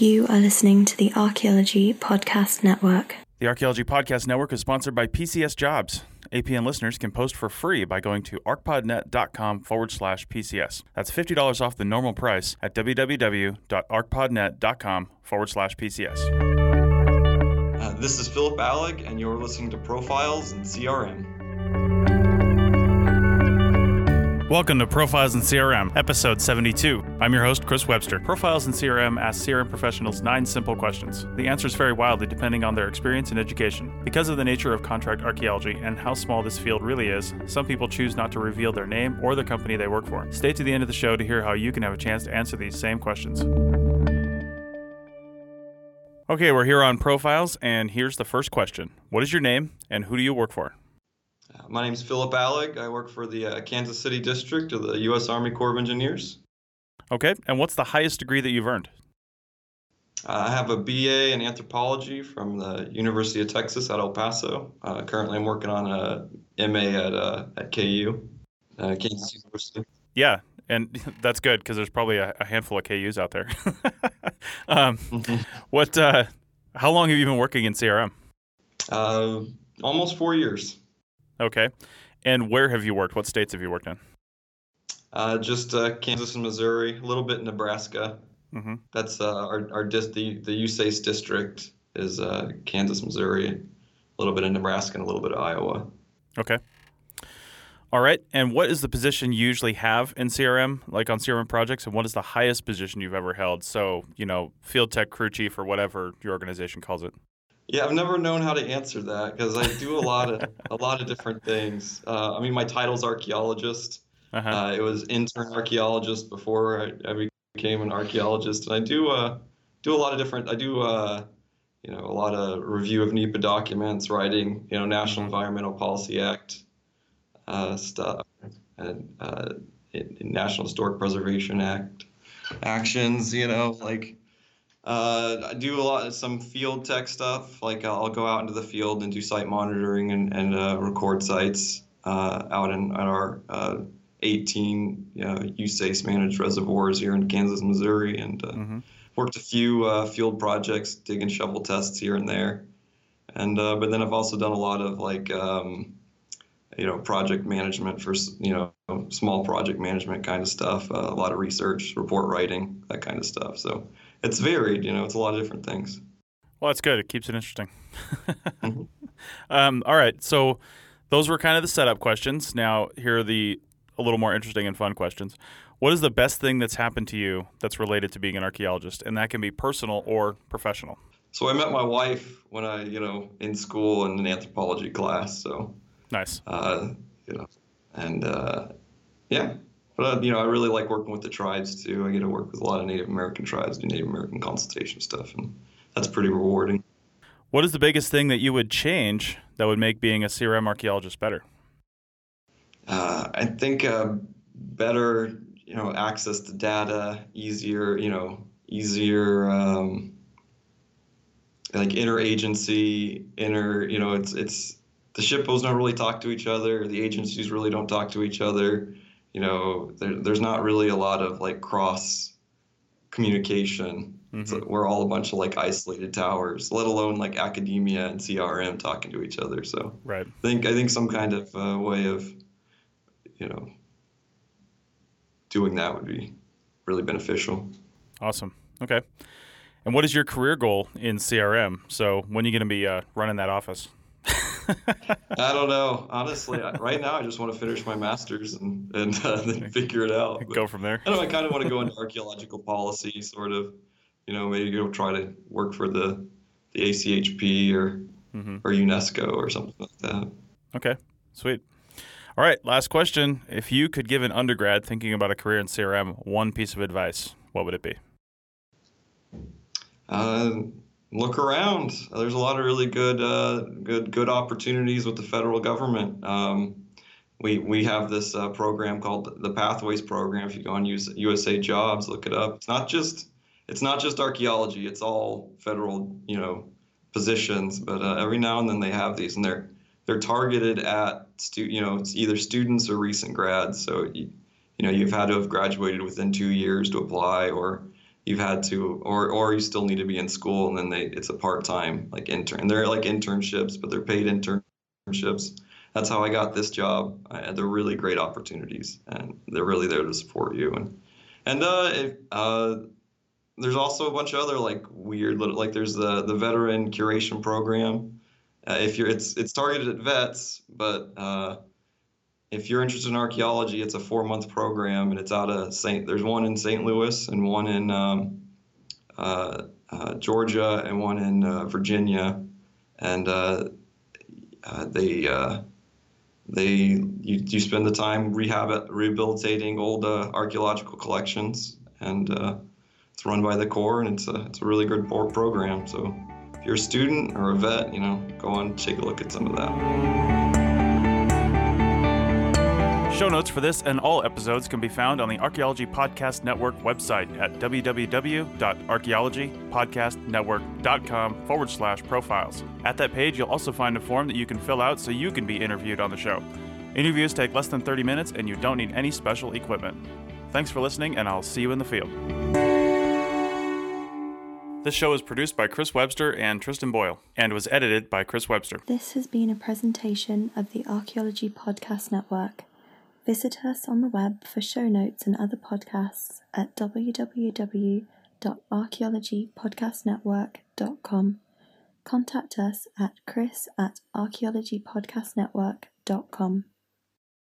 You are listening to the Archaeology Podcast Network. The Archaeology Podcast Network is sponsored by PCS Jobs. APN listeners can post for free by going to arcpodnet.com forward slash PCS. That's $50 off the normal price at www.arcpodnet.com forward slash PCS. Uh, this is Phillip Alig, and you're listening to Profiles in CRM. Welcome to Profiles in CRM, episode 72. I'm your host, Chris Webster. Profiles in CRM asks CRM professionals nine simple questions. The answers vary wildly depending on their experience and education. Because of the nature of contract archaeology and how small this field really is, some people choose not to reveal their name or the company they work for. Stay to the end of the show to hear how you can have a chance to answer these same questions. Okay, we're here on Profiles, and here's the first question What is your name, and who do you work for? Uh, my name is Phillip Alig. I work for the uh, Kansas City District of the U.S. Army Corps of Engineers. Okay, and what's the highest degree that you've earned? Uh, I have a BA in anthropology from the University of Texas at El Paso. Uh, currently, I'm working on a MA at uh, at KU, uh, Kansas University. Yeah, and that's good because there's probably a, a, handful of KUs out there. um, mm-hmm. What? how long have you been working in CRM? almost four years. Okay. And where have you worked? What states have you worked in? Uh, just uh, Kansas and Missouri, a little bit in Nebraska. Mm-hmm. That's uh, our our dis- the the USACE district is uh, Kansas, Missouri, a little bit of Nebraska, and a little bit of Iowa. Okay. All right. And what is the position you usually have in CRM, like on CRM projects, and what is the highest position you've ever held? So, you know, field tech crew chief or whatever your organization calls it. Yeah, I've never known how to answer that because I do a lot of a lot of different things. Uh, I mean, my title's archaeologist. Uh-huh. Uh, it was intern archaeologist before I, I, became an archaeologist, and I do uh, do a lot of different. I do uh, you know a lot of review of NEPA documents, writing you know National mm-hmm. Environmental Policy Act uh, stuff, and uh, National Historic Preservation Act actions. You know, like uh, I do a lot of some field tech stuff. Like I'll go out into the field and do site monitoring and, and uh, record sites uh, out in at our uh, 18 you know, USACE managed reservoirs here in Kansas, Missouri, and uh, mm-hmm. worked a few uh, field projects, dig and shovel tests here and there. And but then I've also done a lot of like um, you know project management for you know small project management kind of stuff. a lot of research, report writing, that kind of stuff. So it's varied. You know, it's a lot of different things. Well, that's good. It keeps it interesting. mm-hmm. um, all right, so those were kind of the setup questions. Now here are the a little more interesting and fun questions. What is the best thing that's happened to you that's related to being an archaeologist, and that can be personal or professional? So I met my wife when I, you know, in school in an anthropology class. So nice. Uh, you know, and uh, yeah, but uh, you know, I really like working with the tribes too. I get to work with a lot of Native American tribes, do Native American consultation stuff, and that's pretty rewarding. What is the biggest thing that you would change that would make being a CRM archaeologist better? Uh, I think uh, better, you know, access to data, easier, you know, easier, um, like interagency, inter, you know, it's it's the SHPOs don't really talk to each other, the agencies really don't talk to each other you know, there, there's not really a lot of like cross communication. Mm-hmm. So we're all a bunch of like isolated towers, let alone like academia and CRM talking to each other. So right. I think I think some kind of uh, way of, you know, doing that would be really beneficial. Awesome. Okay. And what is your career goal in CRM? So when are you going to be uh, running that office? I don't know. Honestly, right now I just want to finish my master's and and uh, then figure it out. But go from there. I know. I kind of want to go into archaeological policy, sort of. You know, maybe go try to work for the the ACHP or mm-hmm. or UNESCO or something like that. Okay, sweet. All right, last question. If you could give an undergrad thinking about a career in CRM one piece of advice, what would it be? Uh, look around. There's a lot of really good, uh, good, good opportunities with the federal government. Um, we we have this uh, program called the Pathways Program. If you go on USA Jobs, look it up. It's not just it's not just archaeology. It's all federal, you know, positions. But uh, every now and then they have these, and they're they're targeted at stu- you know, it's either students or recent grads. So you, you know, you've had to have graduated within two years to apply, or you've had to, or or you still need to be in school, and then they it's a part time like intern. They're like internships, but they're paid internships. That's how I got this job. I, they're really great opportunities, and they're really there to support you. And and uh, if, uh, there's also a bunch of other like weird little like there's the the veteran curation program. Uh, if you're it's it's targeted at vets, but uh, if you're interested in archaeology, it's a four month program, and it's out of St. There's one in St. Louis and one in um, uh, uh, Georgia and one in uh, Virginia, and uh, uh, they uh, they you, you spend the time rehab rehabilitating old archaeological collections, and it's run by the Corps, and it's a it's a really good program. So if you're a student or a vet, you know, go on take a look at some of that. Show notes for this and all episodes can be found on the Archaeology Podcast Network website at www.archaeologypodcastnetwork.com forward slash profiles. At that page, you'll also find a form that you can fill out so you can be interviewed on the show. Interviews take less than 30 minutes and you don't need any special equipment. Thanks for listening, and I'll see you in the field. This show is produced by Chris Webster and Tristan Boyle and was edited by Chris Webster. This has been a presentation of the Archaeology Podcast Network. Visit us on the web for show notes and other podcasts at www.archaeologypodcastnetwork.com. Contact us at chris at archaeologypodcastnetwork.com.